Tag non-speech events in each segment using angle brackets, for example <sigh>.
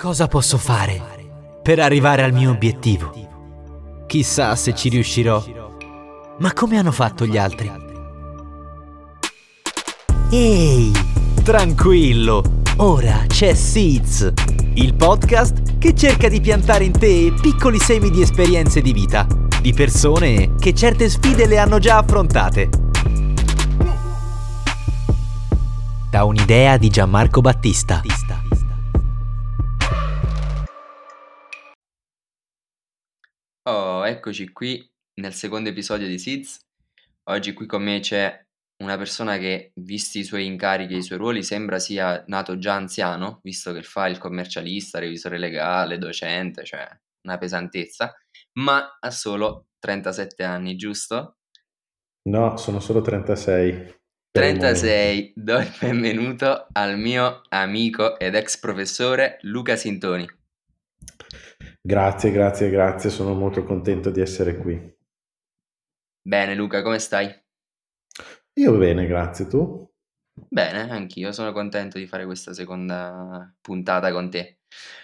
Cosa posso fare per arrivare al mio obiettivo? Chissà se ci riuscirò. Ma come hanno fatto gli altri? Ehi, tranquillo, ora c'è Seeds, il podcast che cerca di piantare in te piccoli semi di esperienze di vita, di persone che certe sfide le hanno già affrontate. Da un'idea di Gianmarco Battista. Eccoci qui nel secondo episodio di Seeds. Oggi qui con me c'è una persona che, visti i suoi incarichi e i suoi ruoli, sembra sia nato già anziano, visto che fa il commercialista, revisore legale, docente, cioè una pesantezza, ma ha solo 37 anni, giusto? No, sono solo 36. 36, do il benvenuto al mio amico ed ex professore Luca Sintoni. Grazie, grazie, grazie, sono molto contento di essere qui. Bene Luca, come stai? Io bene, grazie, tu? Bene, anch'io sono contento di fare questa seconda puntata con te.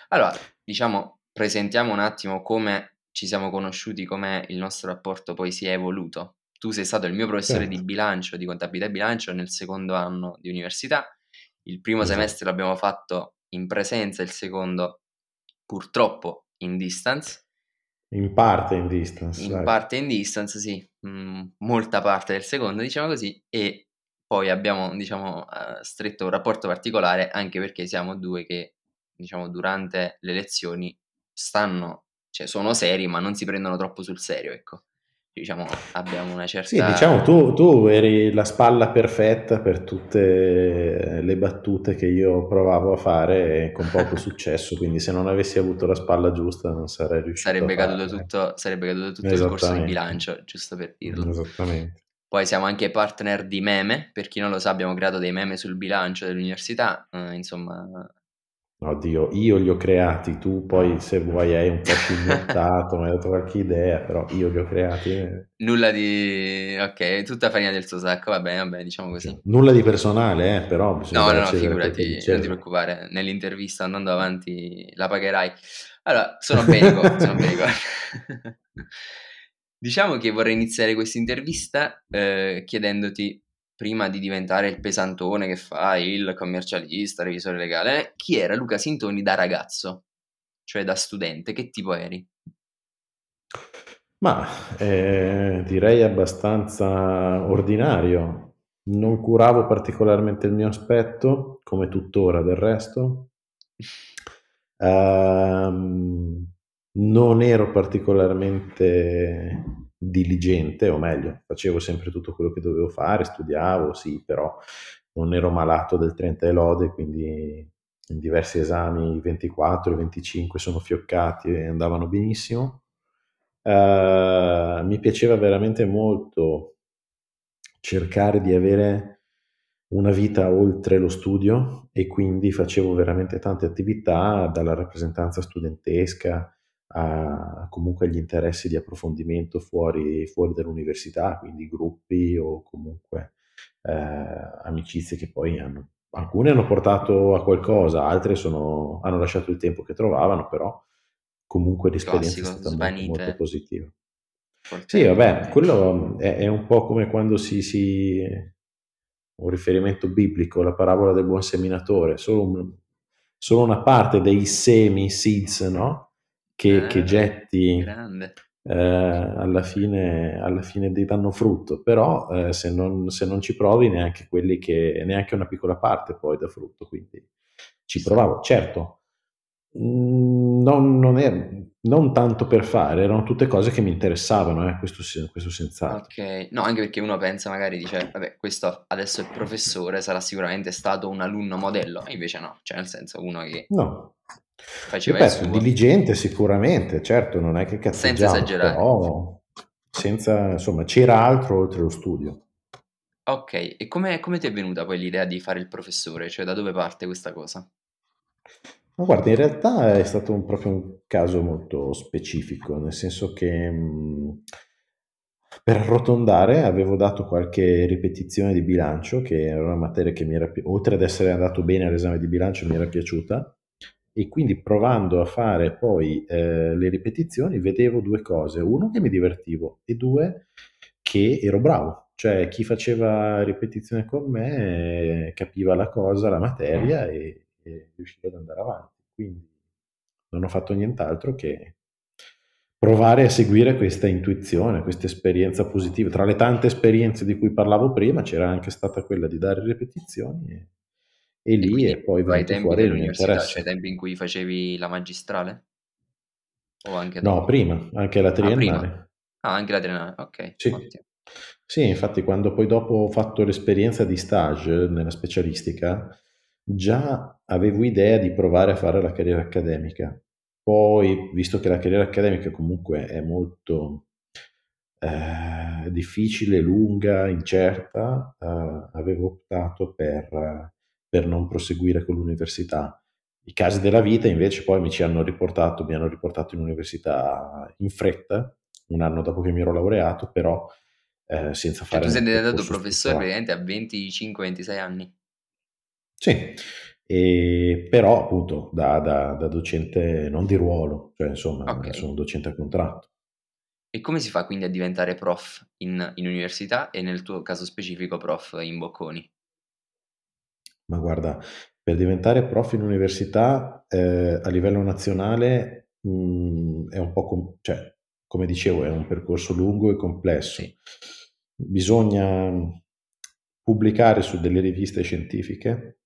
Allora, diciamo, presentiamo un attimo come ci siamo conosciuti, come il nostro rapporto poi si è evoluto. Tu sei stato il mio professore Certo. di bilancio, di contabilità e bilancio nel secondo anno di università. Il primo Esatto. semestre l'abbiamo fatto in presenza, il secondo purtroppo in distance. In parte in distance, In dai. parte in distance, sì, mm, molta parte del secondo, diciamo così, e poi abbiamo, diciamo, eh, stretto un rapporto particolare anche perché siamo due che, diciamo, durante le lezioni stanno, cioè sono seri, ma non si prendono troppo sul serio, ecco. Diciamo, abbiamo una certa... Sì, diciamo tu, tu eri la spalla perfetta per tutte le battute che io provavo a fare con poco <laughs> successo, quindi se non avessi avuto la spalla giusta non sarei riuscito Sarebbe a caduto farle. tutto, sarebbe caduto tutto il corso di bilancio, giusto per dirlo. Esattamente. Poi siamo anche partner di meme, per chi non lo sa abbiamo creato dei meme sul bilancio dell'università, eh, insomma Oddio, io li ho creati, tu poi se vuoi hai un po' inventato, mi hai dato qualche idea, però io li ho creati. eh. Nulla di... ok, tutta farina del suo sacco, va bene, va bene, diciamo così. Nulla di personale, eh, però No, no, no, figurati, non ti preoccupare, nell'intervista andando avanti la pagherai. Allora, sono benico, <laughs> sono benico. <laughs> Diciamo che vorrei iniziare questa intervista eh, chiedendoti, prima di diventare il pesantone che fa il commercialista, revisore legale, chi era Luca Sintoni da ragazzo, cioè da studente, che tipo eri? Ma eh, direi abbastanza ordinario. Non curavo particolarmente il mio aspetto, come tuttora del resto. <laughs> Ehm, non ero particolarmente diligente, o meglio, facevo sempre tutto quello che dovevo fare, studiavo, sì, però non ero malato del 30 e lode, quindi in diversi esami i 24 e 25 sono fioccati e andavano benissimo. Eh, mi piaceva veramente molto cercare di avere una vita oltre lo studio e quindi facevo veramente tante attività, dalla rappresentanza studentesca a comunque gli interessi di approfondimento fuori, fuori dall'università, quindi gruppi o comunque eh, amicizie che poi hanno, alcune hanno portato a qualcosa, altre sono, hanno lasciato il tempo che trovavano, però comunque l'esperienza Classico, è stata molto, molto positiva. Forse- Sì, vabbè, quello è, è un po' come quando si, si... un riferimento biblico, la parabola del buon seminatore, solo, un- solo una parte dei semi, seeds, no? Che, che Ah, getti Grande. eh, alla fine, alla fine ti danno frutto, però eh, se, non, se non ci provi neanche quelli che, neanche una piccola parte poi dà frutto, quindi ci provavo. Certo, mm, non, non è- non tanto per fare, erano tutte cose che mi interessavano, eh, questo, questo senz'altro. Ok, no, anche perché uno pensa magari, dice, vabbè, questo adesso è professore, sarà sicuramente stato un alunno modello, e invece no, cioè nel senso uno che No, faceva suo. diligente sicuramente, certo, non è che Senza cazzeggiavo, esagerare. però senza, insomma, c'era altro oltre lo studio. Ok, e come, come ti è venuta poi l'idea di fare il professore? Cioè da dove parte questa cosa? Ma guarda, in realtà è stato un- proprio un caso molto specifico, nel senso che mh, per arrotondare avevo dato qualche ripetizione di bilancio, che era una materia che mi era, oltre ad essere andato bene all'esame di bilancio, mi era piaciuta, e quindi provando a fare poi eh, le ripetizioni vedevo due cose, uno che mi divertivo e due che ero bravo, cioè chi faceva ripetizione con me capiva la cosa, la materia e, e riusciva ad andare avanti, quindi non ho fatto nient'altro che provare a seguire questa intuizione, questa esperienza positiva. Tra le tante esperienze di cui parlavo prima c'era anche stata quella di dare ripetizioni e, lì e poi ai tempi dell'università, cioè ai tempi in cui facevi la magistrale? O anche dopo? No, prima, anche la triennale. Ah, ah anche la triennale, ok. Sì. sì, infatti quando poi dopo ho fatto l'esperienza di stage nella specialistica, già avevo idea di provare a fare la carriera accademica poi, visto che la carriera accademica comunque è molto eh, difficile, lunga, incerta, eh, avevo optato per, per, non proseguire con l'università. I casi della vita invece poi mi ci hanno riportato, mi hanno riportato in università in fretta, un anno dopo che mi ero laureato, però eh, senza cioè, fare... Tu sei diventato professore praticamente a 25-26 anni? Sì, e, però appunto da, da, da, docente non di ruolo, cioè insomma okay. sono docente a contratto. E come si fa quindi a diventare prof in, in università e nel tuo caso specifico prof in Bocconi? Ma guarda, per diventare prof in università eh, a livello nazionale mh, mm, è un po' com- cioè, come dicevo, è un percorso lungo e complesso. Bisogna pubblicare su delle riviste scientifiche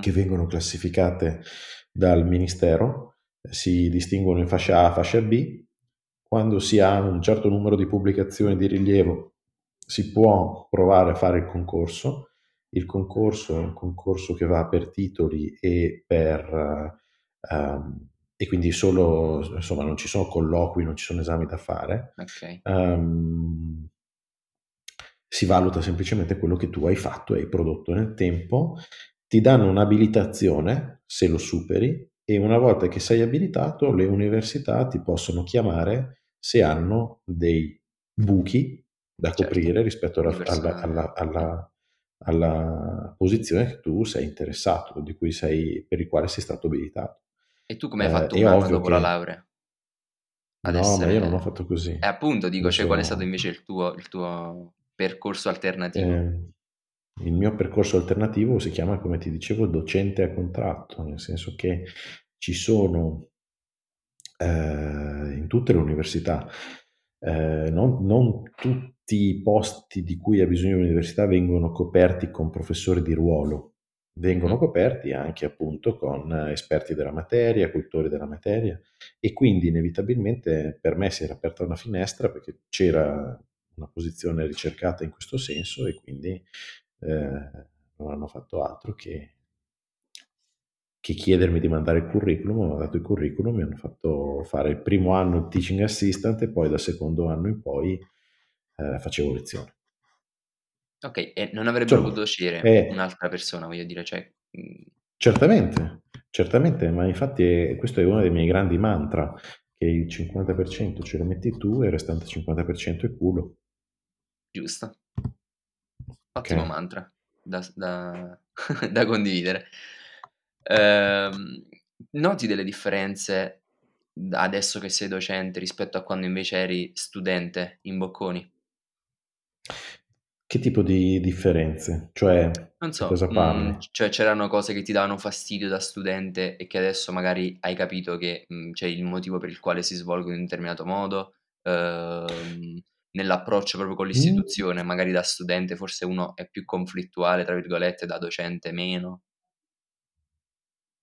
che vengono classificate dal Ministero, si distinguono in fascia A, fascia B. Quando si ha un certo numero di pubblicazioni di rilievo si può provare a fare il concorso. Il concorso è un concorso che va per titoli e per... Um, e quindi solo, insomma, non ci sono colloqui, non ci sono esami da fare. Okay. Um, si valuta semplicemente quello che tu hai fatto e hai prodotto nel tempo ti danno un'abilitazione se lo superi e una volta che sei abilitato le università ti possono chiamare se hanno dei buchi da certo. coprire rispetto alla, alla, alla, alla, alla, posizione che tu sei interessato, di cui sei, per il quale sei stato abilitato. E tu come hai eh, fatto eh, un anno dopo che... la laurea? Ad no, essere... ma io non ho fatto così. E eh, appunto dico, cioè, so... qual è stato invece il tuo, il tuo percorso alternativo? Eh, il mio percorso alternativo si chiama, come ti dicevo, docente a contratto, nel senso che ci sono eh, in tutte le università, eh, non, non, tutti i posti di cui ha bisogno l'università vengono coperti con professori di ruolo, vengono coperti anche appunto con esperti della materia, cultori della materia. E quindi inevitabilmente per me si era aperta una finestra perché c'era una posizione ricercata in questo senso e quindi eh, non hanno fatto altro che, che, chiedermi di mandare il curriculum, ho dato il curriculum, mi hanno fatto fare il primo anno il teaching assistant e poi dal secondo anno in poi eh, facevo lezione. Ok, e non avrebbero potuto uscire eh, un'altra persona, voglio dire, cioè... Mm. Certamente, certamente, ma infatti è, questo è uno dei miei grandi mantra, che il 50% ce lo metti tu e il restante 50% è culo. Giusto. Ottimo okay. mantra da, da, <laughs> da condividere. Ehm, noti delle differenze adesso che sei docente rispetto a quando invece eri studente in Bocconi? Che tipo di differenze? Cioè, non so, cosa parli? Mh, cioè c'erano cose che ti davano fastidio da studente e che adesso magari hai capito che mh, c'è il motivo per il quale si svolgono in un determinato modo. Ehm, nell'approccio proprio con l'istituzione, mm. magari da studente forse uno è più conflittuale, tra virgolette, da docente meno.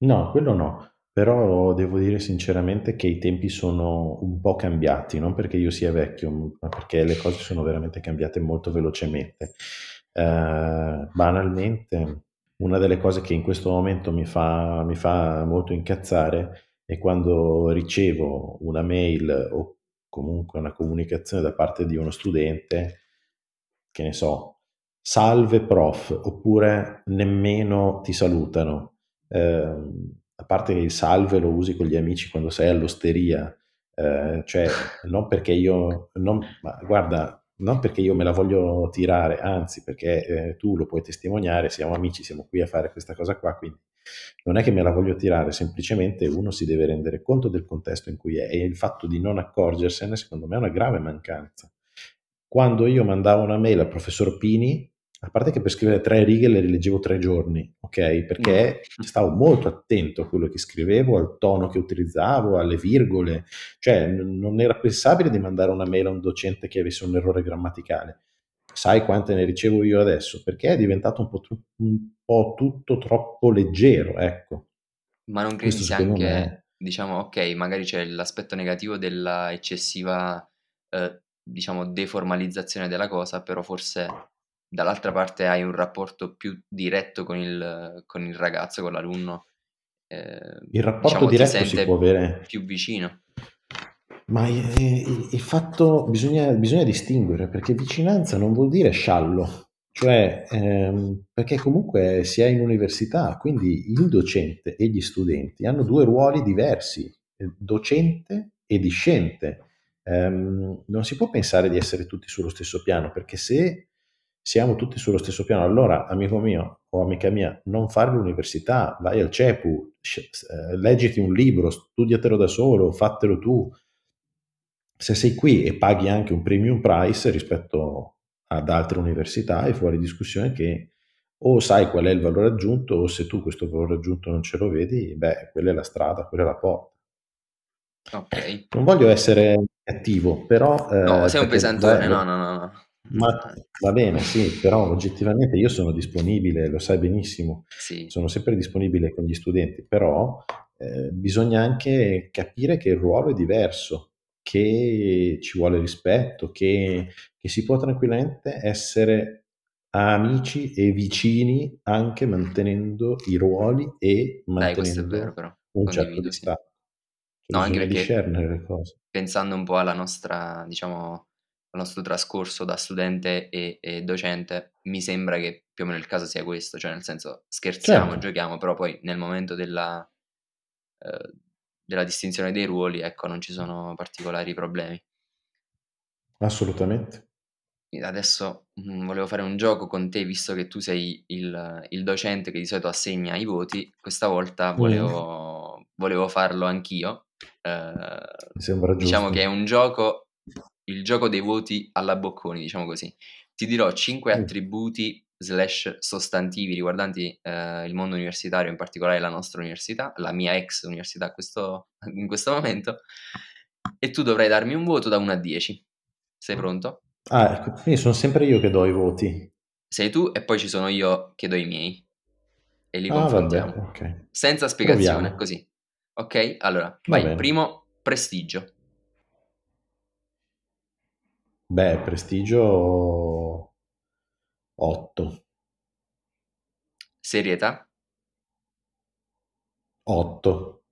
No, quello no, però devo dire sinceramente che i tempi sono un po' cambiati, non perché io sia vecchio, ma perché le cose sono veramente cambiate molto velocemente. Uh, banalmente, una delle cose che in questo momento mi fa, mi fa molto incazzare è quando ricevo una mail o comunque una comunicazione da parte di uno studente, che ne so, salve prof, oppure nemmeno ti salutano. Eh, a parte che il salve lo usi con gli amici quando sei all'osteria, eh, cioè <laughs> non perché io, non, guarda, non perché io me la voglio tirare, anzi perché eh, tu lo puoi testimoniare, siamo amici, siamo qui a fare questa cosa qua, quindi non è che me la voglio tirare, semplicemente uno si deve rendere conto del contesto in cui è e il fatto di non accorgersene secondo me è una grave mancanza. Quando io mandavo una mail al professor Pini, a parte che per scrivere tre righe le rileggevo tre giorni, ok? Perché mm. stavo molto attento a quello che scrivevo, al tono che utilizzavo, alle virgole, cioè n- non era pensabile di mandare una mail a un docente che avesse un errore grammaticale. Sai quante ne ricevo io adesso? Perché è diventato un po', tru- un po tutto troppo leggero, ecco. Ma non credi sia anche, me... diciamo, ok, magari c'è l'aspetto negativo della eccessiva, eh, diciamo, deformalizzazione della cosa, però forse dall'altra parte hai un rapporto più diretto con il, con il ragazzo, con l'alunno. Eh, il rapporto diciamo, diretto si può avere più vicino. Ma il, il fatto bisogna, bisogna, distinguere perché vicinanza non vuol dire sciallo, cioè ehm, perché comunque si è in università, quindi il docente e gli studenti hanno due ruoli diversi, docente e discente. Um, non si può pensare di essere tutti sullo stesso piano perché se siamo tutti sullo stesso piano. Allora, amico mio o amica mia, non fare l'università, vai al CEPU, eh, leggiti un libro, studiatelo da solo, fatelo tu. Se sei qui e paghi anche un premium price rispetto ad altre università, è fuori discussione che o sai qual è il valore aggiunto o se tu questo valore aggiunto non ce lo vedi, beh, quella è la strada, quella è la porta. Ok. Non voglio essere cattivo, però... Eh, no, sei un pesantone, no, no, no. no. Ma va bene, sì, però oggettivamente io sono disponibile, lo sai benissimo, sì. sono sempre disponibile con gli studenti, però eh, bisogna anche capire che il ruolo è diverso, che ci vuole rispetto, che, che si può tranquillamente essere amici e vicini anche mantenendo i ruoli e mantenendo Dai, vero, però. un certo distacco. Cioè, no, anche perché discernere le cose. pensando un po' alla nostra, diciamo, il nostro trascorso da studente e, e, docente, mi sembra che più o meno il caso sia questo, cioè nel senso scherziamo, certo. giochiamo, però poi nel momento della, eh, della distinzione dei ruoli, ecco, non ci sono particolari problemi. Assolutamente. Adesso mh, mm, volevo fare un gioco con te, visto che tu sei il, il, docente che di solito assegna i voti, questa volta volevo, volevo farlo anch'io. Eh, Mi sembra giusto. Diciamo che è un gioco il gioco dei voti alla Bocconi, diciamo così. Ti dirò 5 mm. attributi slash sostantivi riguardanti eh, il mondo universitario, in particolare la nostra università, la mia ex università questo, <laughs> in questo momento, e tu dovrai darmi un voto da 1 a 10. Sei pronto? Ah, ecco, quindi sono sempre io che do i voti. Sei tu e poi ci sono io che do i miei. E li ah, confrontiamo. Vabbè, okay. Senza spiegazione, Proviamo. così. Ok? Allora, vai. Primo, prestigio. Beh, prestigio 8. Serietà? 8.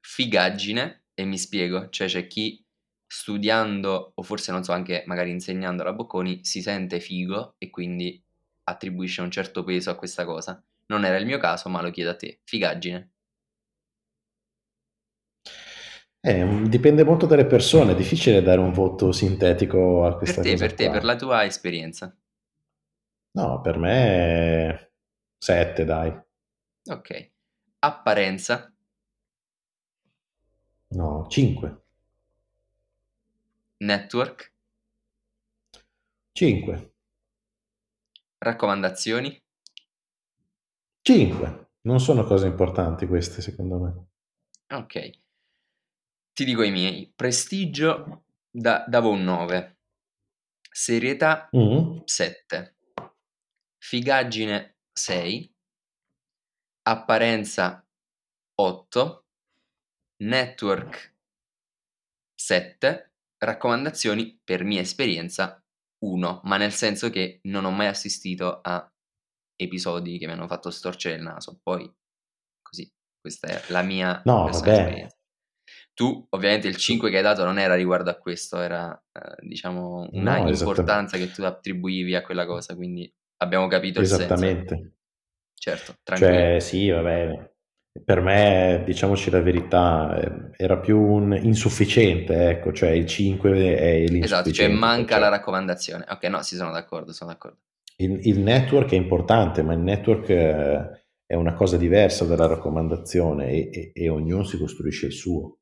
Figaggine, e mi spiego, cioè c'è chi studiando o forse non so anche magari insegnando la Bocconi si sente figo e quindi attribuisce un certo peso a questa cosa. Non era il mio caso, ma lo chiedo a te. Figaggine. Eh, dipende molto dalle persone, è difficile dare un voto sintetico a questa per te. Per te, qua. per la tua esperienza. No, per me 7, dai. Ok. Apparenza? No, 5. Network? 5. Raccomandazioni? 5. Non sono cose importanti queste, secondo me. Ok. Ti dico i miei. Prestigio da, davo un 9. Serietà mm. 7. Figaggine 6. Apparenza 8. Network 7. Raccomandazioni per mia esperienza 1, ma nel senso che non ho mai assistito a episodi che mi hanno fatto storcere il naso. Poi così, questa è la mia no, vabbè. esperienza. Tu, ovviamente, il 5 che hai dato non era riguardo a questo, era eh, diciamo una no, importanza che tu attribuivi a quella cosa, quindi abbiamo capito il Esattamente. senso. Certo, tranquillo. Cioè, sì, vabbè, per me, diciamoci la verità, eh, era più un insufficiente, ecco, cioè il 5 è l'insufficiente. Esatto, cioè manca cioè, la raccomandazione. Ok, no, sì, sono d'accordo, sono d'accordo. Il, il network è importante, ma il network... Eh, è una cosa diversa dalla raccomandazione e, e, e ognuno si costruisce il suo.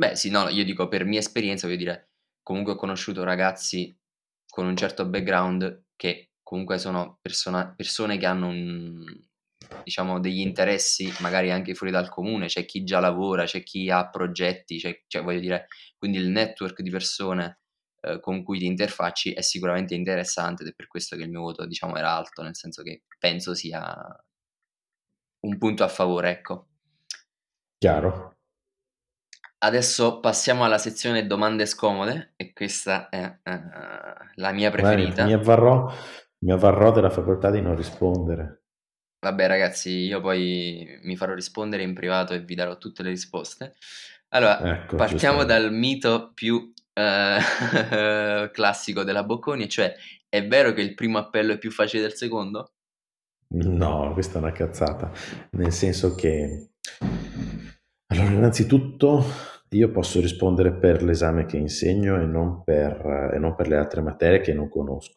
Beh, sì, no, io dico per mia esperienza, voglio dire, comunque ho conosciuto ragazzi con un certo background che comunque sono persona- persone che hanno un, diciamo, degli interessi magari anche fuori dal comune, c'è chi già lavora, c'è chi ha progetti, c'è, cioè voglio dire, quindi il network di persone eh, con cui ti interfacci è sicuramente interessante ed è per questo che il mio voto, diciamo, era alto, nel senso che penso sia un punto a favore, ecco. Chiaro. Adesso passiamo alla sezione domande scomode e questa è uh, la mia preferita. Beh, mi, avvarrò, mi avvarrò della facoltà di non rispondere. Vabbè ragazzi, io poi mi farò rispondere in privato e vi darò tutte le risposte. Allora, ecco, partiamo dal mito più uh, <laughs> classico della Bocconi, cioè è vero che il primo appello è più facile del secondo? No, questa è una cazzata, nel senso che... Allora, innanzitutto io posso rispondere per l'esame che insegno e non per, e non per le altre materie che non conosco.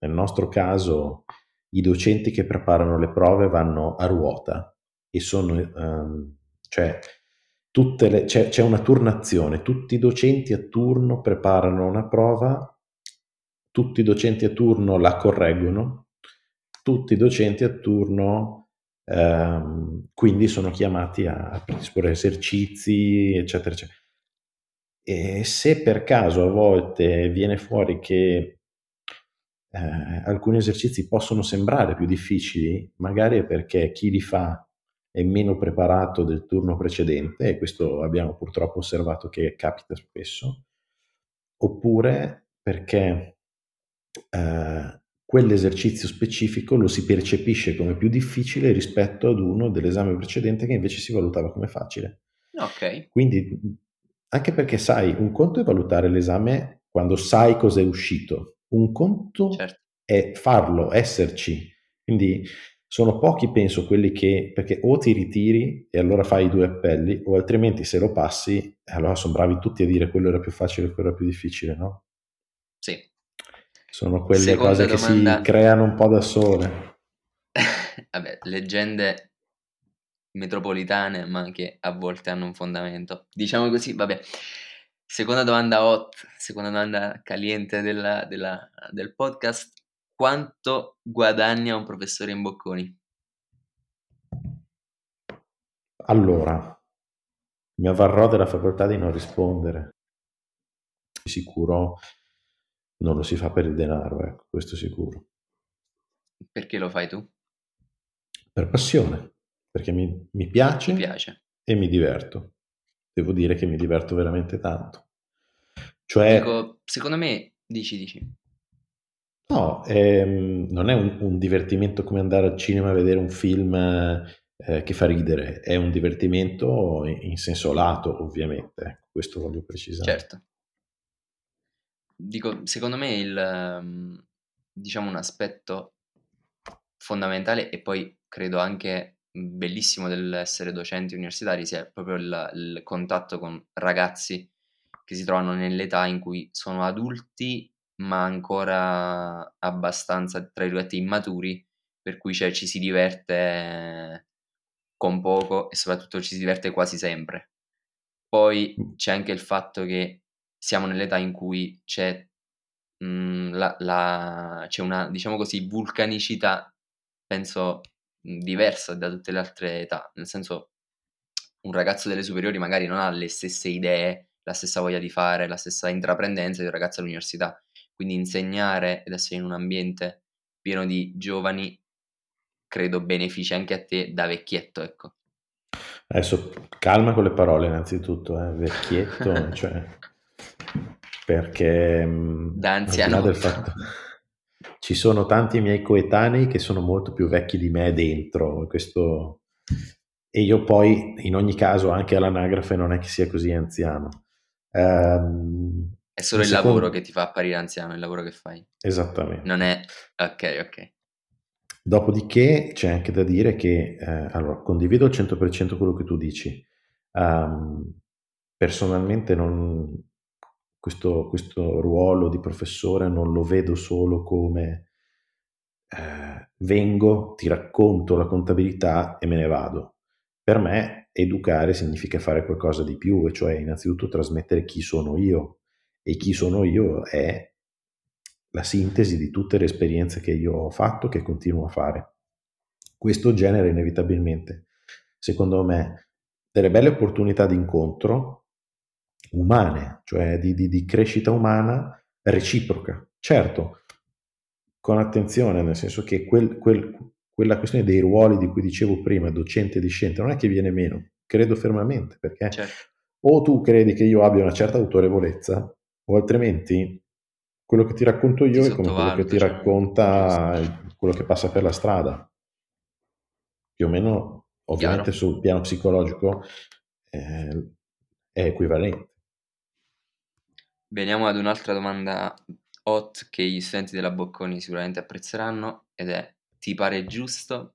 Nel nostro caso i docenti che preparano le prove vanno a ruota e sono, um, cioè, le, c'è, c'è una turnazione, tutti i docenti a turno preparano una prova, tutti i docenti a turno la correggono tutti i docenti a turno ehm, quindi sono chiamati a predisporre esercizi, eccetera, eccetera. E se per caso a volte viene fuori che eh, alcuni esercizi possono sembrare più difficili, magari è perché chi li fa è meno preparato del turno precedente, e questo abbiamo purtroppo osservato che capita spesso, oppure perché eh, quell'esercizio specifico lo si percepisce come più difficile rispetto ad uno dell'esame precedente che invece si valutava come facile. Ok. Quindi, anche perché sai, un conto è valutare l'esame quando sai cosa è uscito, un conto certo. è farlo, esserci. Quindi sono pochi, penso, quelli che, perché o ti ritiri e allora fai i due appelli, o altrimenti se lo passi, allora sono bravi tutti a dire quello era più facile e quello era più difficile, no? Sono quelle Seconda cose domanda. che si creano un po' da sole. <laughs> Vabbè, leggende metropolitane, ma che a volte hanno un fondamento. Diciamo così, vabbè. Seconda domanda hot, seconda domanda caliente della, della, del podcast. Quanto guadagna un professore in Bocconi? Allora, mi avvarrò della facoltà di non rispondere. Di sicuro non lo si fa per il denaro, ecco, questo sicuro. Perché lo fai tu? Per passione, perché mi, mi, piace, piace e mi diverto. Devo dire che mi diverto veramente tanto. Cioè, Dico, secondo me, dici, dici. No, ehm, non è un, un, divertimento come andare al cinema a vedere un film eh, che fa ridere, è un divertimento in, in senso lato, ovviamente. Ecco, questo voglio precisare. Certo dico, secondo me il, ehm, diciamo, un aspetto fondamentale e poi credo anche bellissimo dell'essere docenti universitari sia proprio il, il contatto con ragazzi che si trovano nell'età in cui sono adulti ma ancora abbastanza, tra virgolette, immaturi, per cui cioè, ci si diverte con poco e soprattutto ci si diverte quasi sempre. Poi mm. c'è anche il fatto che siamo nell'età in cui c'è, mh, la, la, c'è una, diciamo così, vulcanicità, penso, diversa da tutte le altre età, nel senso un ragazzo delle superiori magari non ha le stesse idee, la stessa voglia di fare, la stessa intraprendenza di un ragazzo all'università, quindi insegnare ed essere in un ambiente pieno di giovani credo benefici anche a te da vecchietto, ecco. Adesso calma con le parole innanzitutto, eh, vecchietto, <laughs> cioè perché mm, da anziano del fatto, <laughs> ci sono tanti miei coetanei che sono molto più vecchi di me dentro questo, e io poi in ogni caso anche all'anagrafe non è che sia così anziano. Um, è solo il secondo... lavoro che ti fa apparire anziano il lavoro che fai. Esattamente. Non è ok ok. Dopodiché c'è anche da dire che eh, allora condivido al 100% quello che tu dici. Um, personalmente non, questo, questo ruolo di professore non lo vedo solo come eh, vengo, ti racconto la contabilità e me ne vado. Per me educare significa fare qualcosa di più, e cioè innanzitutto trasmettere chi sono io e chi sono io è la sintesi di tutte le esperienze che io ho fatto, che continuo a fare. Questo genera inevitabilmente, secondo me, delle belle opportunità di incontro umane, cioè di, di, di crescita umana reciproca. Certo, con attenzione, nel senso che quel, quel, quella questione dei ruoli di cui dicevo prima, docente e discente, non è che viene meno, credo fermamente, perché certo. o tu credi che io abbia una certa autorevolezza, o altrimenti quello che ti racconto io ti è come quello che ti cioè, racconta quello che passa per la strada. Più o meno, ovviamente Chiaro. sul piano psicologico eh, è equivalente. Veniamo ad un'altra domanda hot che gli studenti della Bocconi sicuramente apprezzeranno ed è ti pare giusto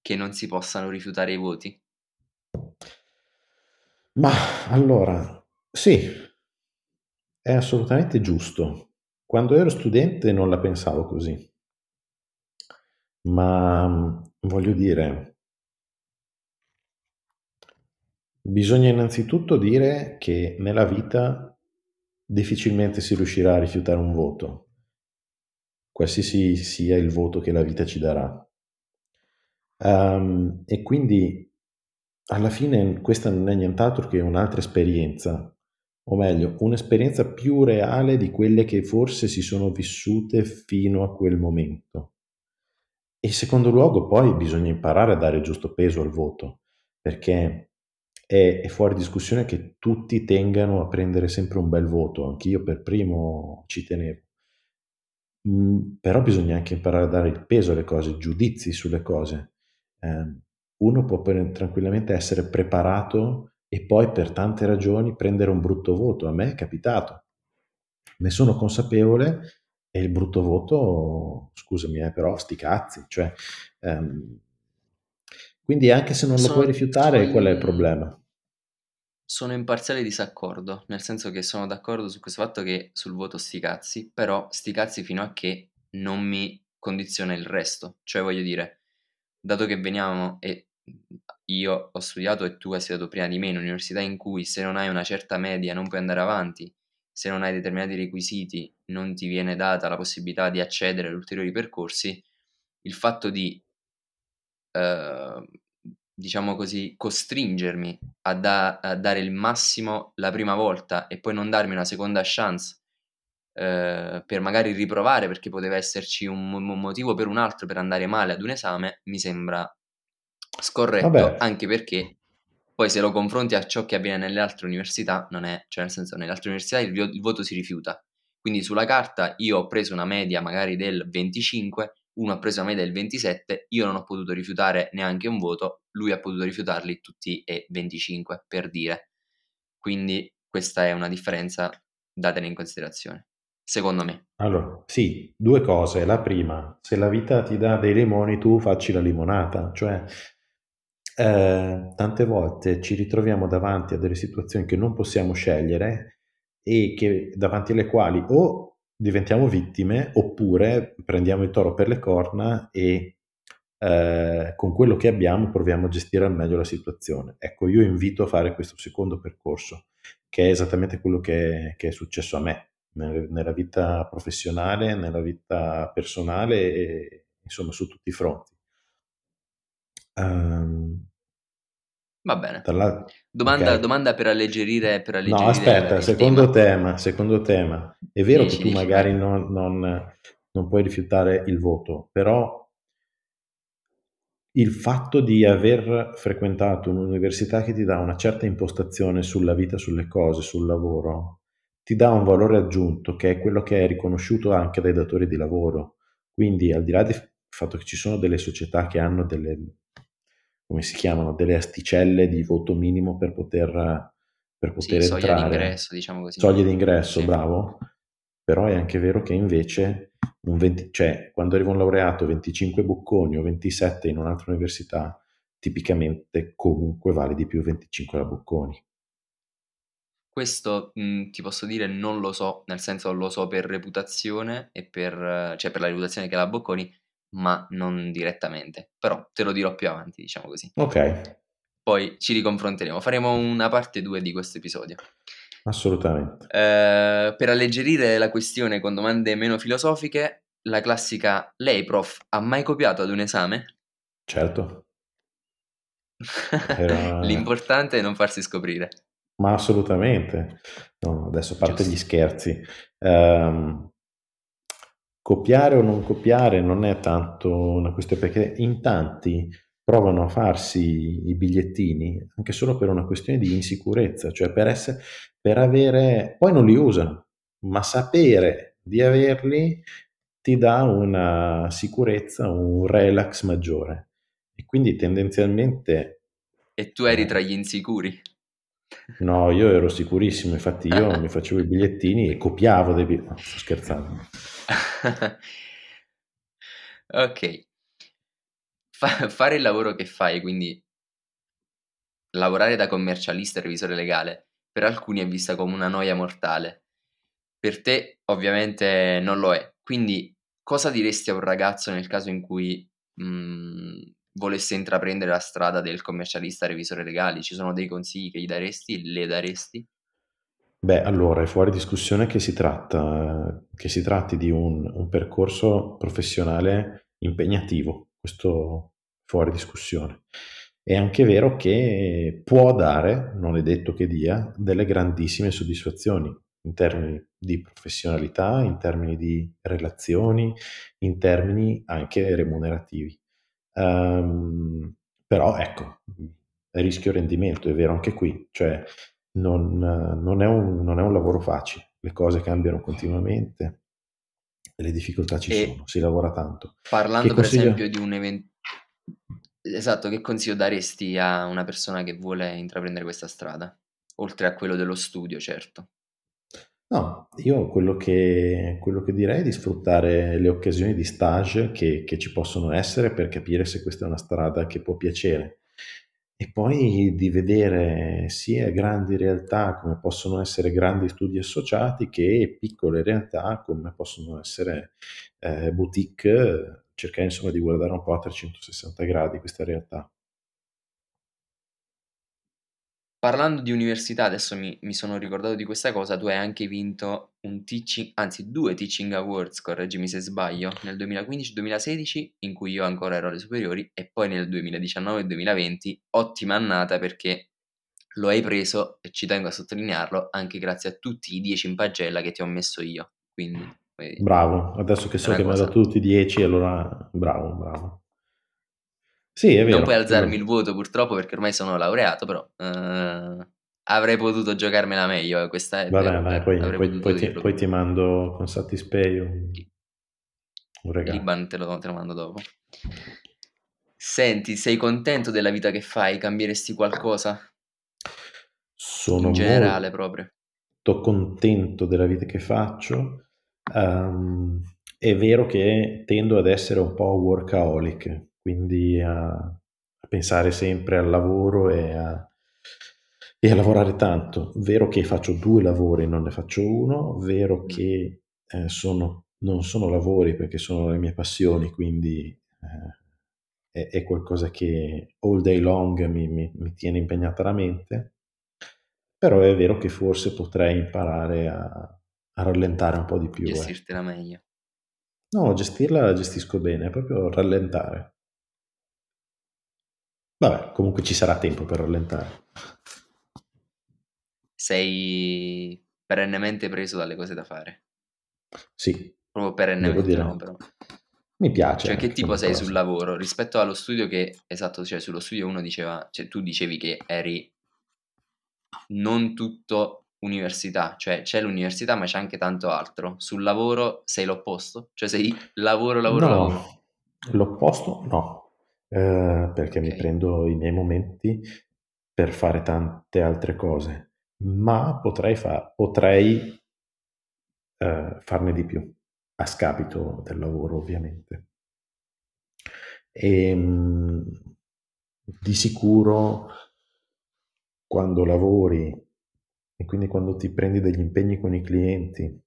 che non si possano rifiutare i voti? Ma allora, sì, è assolutamente giusto. Quando ero studente non la pensavo così, ma voglio dire, bisogna innanzitutto dire che nella vita difficilmente si riuscirà a rifiutare un voto, qualsiasi sia il voto che la vita ci darà. Um, e quindi alla fine questa non è nient'altro che un'altra esperienza o meglio, un'esperienza più reale di quelle che forse si sono vissute fino a quel momento. E secondo luogo poi bisogna imparare a dare giusto peso al voto, perché è, è fuori discussione che tutti tengano a prendere sempre un bel voto, anch'io per primo ci tenevo. Mm, però bisogna anche imparare a dare il peso alle cose, giudizi sulle cose. Eh, uno può tranquillamente essere preparato e poi per tante ragioni prendere un brutto voto. A me è capitato, ne sono consapevole e il brutto voto, scusami, eh, però sti cazzi. Cioè, um, quindi anche se non sono, lo puoi rifiutare, qual è il problema? Sono in parziale disaccordo, nel senso che sono d'accordo su questo fatto che sul voto sti cazzi, però sti cazzi fino a che non mi condiziona il resto. Cioè voglio dire, dato che veniamo e io ho studiato e tu hai studiato prima di me in università in cui se non hai una certa media non puoi andare avanti, se non hai determinati requisiti non ti viene data la possibilità di accedere ad ulteriori percorsi, il fatto di, eh, diciamo così, costringermi a, da- a, dare il massimo la prima volta e poi non darmi una seconda chance eh, per magari riprovare perché poteva esserci un, un motivo per un altro per andare male ad un esame, mi sembra Scorretto, Vabbè. anche perché poi se lo confronti a ciò che avviene nelle altre università, non è, cioè nel senso, nelle altre università il, il voto si rifiuta. Quindi sulla carta io ho preso una media magari del 25, uno ha preso una media del 27, io non ho potuto rifiutare neanche un voto, lui ha potuto rifiutarli tutti e 25, per dire. Quindi questa è una differenza da tenere in considerazione, secondo me. Allora, sì, due cose. La prima, se la vita ti dà dei limoni, tu facci la limonata, cioè eh, tante volte ci ritroviamo davanti a delle situazioni che non possiamo scegliere e che, davanti alle quali o diventiamo vittime oppure prendiamo il toro per le corna e eh, con quello che abbiamo proviamo a gestire al meglio la situazione. Ecco, io invito a fare questo secondo percorso, che è esattamente quello che, che è successo a me nella vita professionale, nella vita personale e insomma su tutti i fronti. Um, Va bene. Domanda, okay. domanda, per alleggerire, per alleggerire No, aspetta, secondo tema. tema. secondo tema. È vero dici, che tu dici, magari non, non, non puoi rifiutare il voto, però il fatto di aver frequentato un'università che ti dà una certa impostazione sulla vita, sulle cose, sul lavoro, ti dà un valore aggiunto che è quello che è riconosciuto anche dai datori di lavoro. Quindi al di là del fatto che ci sono delle società che hanno delle, come si chiamano, delle asticelle di voto minimo per poter, per poter sì, entrare. Soglie d'ingresso, diciamo così. Soglie d'ingresso, sì. bravo. Però è anche vero che invece, 20, cioè, quando arriva un laureato 25 bocconi o 27 in un'altra università, tipicamente comunque vale di più 25 la bocconi. Questo, mhmm, ti posso dire non lo so, nel senso lo so per reputazione e per cioè per la reputazione che ha la Bocconi, ma non direttamente. Però te lo dirò più avanti, diciamo così. Ok. Poi ci riconfronteremo, faremo una parte 2 di questo episodio. Assolutamente. Eh, per alleggerire la questione con domande meno filosofiche, la classica lei, prof, ha mai copiato ad un esame? Certo. Era... <laughs> L'importante è non farsi scoprire. Ma assolutamente. No, adesso a parte Giusto. gli scherzi. Um, copiare o non copiare non è tanto una questione perché in tanti provano a farsi i bigliettini anche solo per una questione di insicurezza, cioè per, essere, per avere, poi non li usano, ma sapere di averli ti dà una sicurezza, un relax maggiore. E quindi tendenzialmente... E tu eri tra gli insicuri? No, io ero sicurissimo, infatti io mi facevo i bigliettini e copiavo dei bigliettini. No, sto scherzando. <laughs> ok. Fa- fare il lavoro che fai, quindi lavorare da commercialista e revisore legale, per alcuni è vista come una noia mortale. Per te ovviamente non lo è. Quindi cosa diresti a un ragazzo nel caso in cui mh, mm, volesse intraprendere la strada del commercialista revisore legale? Ci sono dei consigli che gli daresti? Le daresti? Beh, allora è fuori discussione che si, tratta, che si tratti di un, un percorso professionale impegnativo, questo fuori discussione. È anche vero che può dare, non è detto che dia, delle grandissime soddisfazioni in termini di professionalità, in termini di relazioni, in termini anche remunerativi. Um, però ecco, rischio rendimento, è vero anche qui, cioè non, non, è un, non, è un, lavoro facile, le cose cambiano continuamente, le difficoltà ci e sono, si lavora tanto. Parlando che per consiglio... esempio di un evento... Esatto, che consiglio daresti a una persona che vuole intraprendere questa strada? Oltre a quello dello studio, certo. No, io quello che, quello che direi è di sfruttare le occasioni di stage che, che ci possono essere per capire se questa è una strada che può piacere e poi di vedere sia grandi realtà come possono essere grandi studi associati che piccole realtà come possono essere eh, boutique, cercare insomma di guardare un po' a 360 gradi questa realtà. Parlando di università, adesso mi, mi, sono ricordato di questa cosa, tu hai anche vinto un teaching, anzi due teaching awards, correggimi se sbaglio, nel 2015-2016 in cui io ancora ero alle superiori e poi nel 2019-2020, ottima annata perché lo hai preso e ci tengo a sottolinearlo anche grazie a tutti i 10 in pagella che ti ho messo io. Quindi, bravo, adesso che so che mi hai dato tutti i 10 allora bravo, bravo. Sì, è vero. Non puoi alzarmi il voto purtroppo perché ormai sono laureato, però uh, avrei potuto giocarmela meglio. Questa è Vabbè, vero, vai, poi, poi, poi, ti, poi, ti, mando con Satispay un, un regalo. L'Iban te lo, te lo mando dopo. Senti, sei contento della vita che fai? Cambieresti qualcosa? Sono In generale proprio. Molto contento della vita che faccio. Um, è vero che tendo ad essere un po' workaholic, quindi a, a pensare sempre al lavoro e a, e a, lavorare tanto. Vero che faccio due lavori, non ne faccio uno, vero che eh, sono, non sono lavori perché sono le mie passioni, quindi eh, è, è, qualcosa che all day long mi, mi, mi, tiene impegnata la mente, però è vero che forse potrei imparare a, a rallentare un po' di più. Eh. Gestirtela eh. meglio. No, gestirla la gestisco bene, è proprio rallentare. Vabbè, comunque ci sarà tempo per rallentare. Sei perennemente preso dalle cose da fare. Sì. Proprio perennemente, no, però. Mi piace. Cioè, che tipo sei cosa. sul lavoro rispetto allo studio che, esatto, cioè sullo studio uno diceva, cioè tu dicevi che eri non tutto università, cioè c'è l'università ma c'è anche tanto altro. Sul lavoro sei l'opposto? Cioè sei lavoro, lavoro, no, lavoro? L'opposto no, eh, perché mi prendo i miei momenti per fare tante altre cose, ma potrei, fa- potrei eh, farne di più, a scapito del lavoro ovviamente. E, ehm, di sicuro quando lavori e quindi quando ti prendi degli impegni con i clienti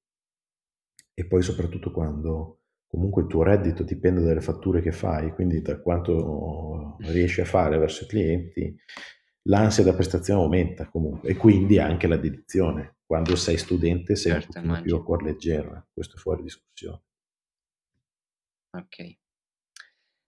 e poi soprattutto quando comunque il tuo reddito dipende dalle fatture che fai, quindi da quanto riesci a fare verso i clienti, l'ansia da prestazione aumenta comunque e quindi anche la dedizione. Quando sei studente sei certo, un pochino più a cuor leggero, eh. questo è fuori discussione. Ok.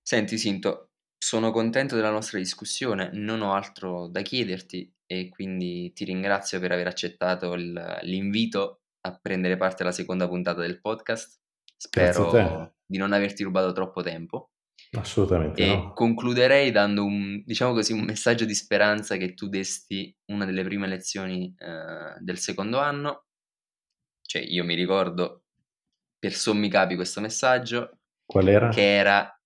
Senti Sinto, sono contento della nostra discussione, non ho altro da chiederti e quindi ti ringrazio per aver accettato il, l'invito a prendere parte alla seconda puntata del podcast. Spero di non averti rubato troppo tempo. Assolutamente. E no. concluderei dando un, diciamo così, un messaggio di speranza che tu desti una delle prime lezioni eh, del secondo anno. Cioè, io mi ricordo per sommi capi questo messaggio. Qual era? Che era,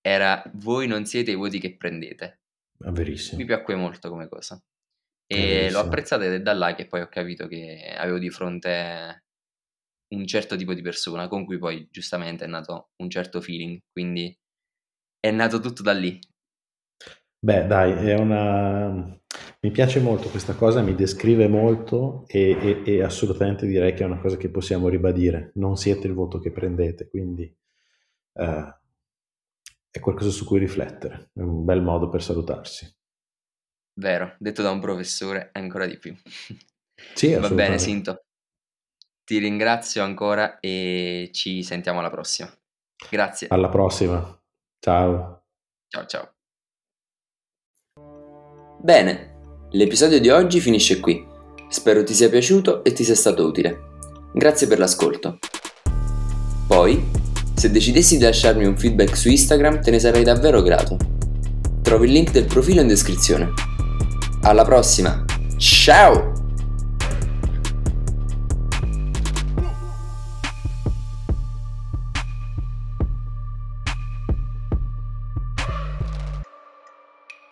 era voi non siete i voti che prendete. Ah, verissimo. Mi piacque molto come cosa. E l'ho apprezzata ed è da là che poi ho capito che avevo di fronte un certo tipo di persona con cui poi giustamente è nato un certo feeling, quindi è nato tutto da lì. Beh, dai, è una... mi piace molto questa cosa, mi descrive molto e, e, e, assolutamente direi che è una cosa che possiamo ribadire. Non siete il voto che prendete, quindi eh, è qualcosa su cui riflettere, è un bel modo per salutarsi. Vero, detto da un professore ancora di più. Sì, <laughs> Va bene, Sinto. Ti ringrazio ancora e ci sentiamo alla prossima. Grazie. Alla prossima. Ciao. Ciao ciao. Bene, l'episodio di oggi finisce qui. Spero ti sia piaciuto e ti sia stato utile. Grazie per l'ascolto. Poi, se decidessi di lasciarmi un feedback su Instagram, te ne sarei davvero grato. Trovi il link del profilo in descrizione. Alla prossima. Ciao!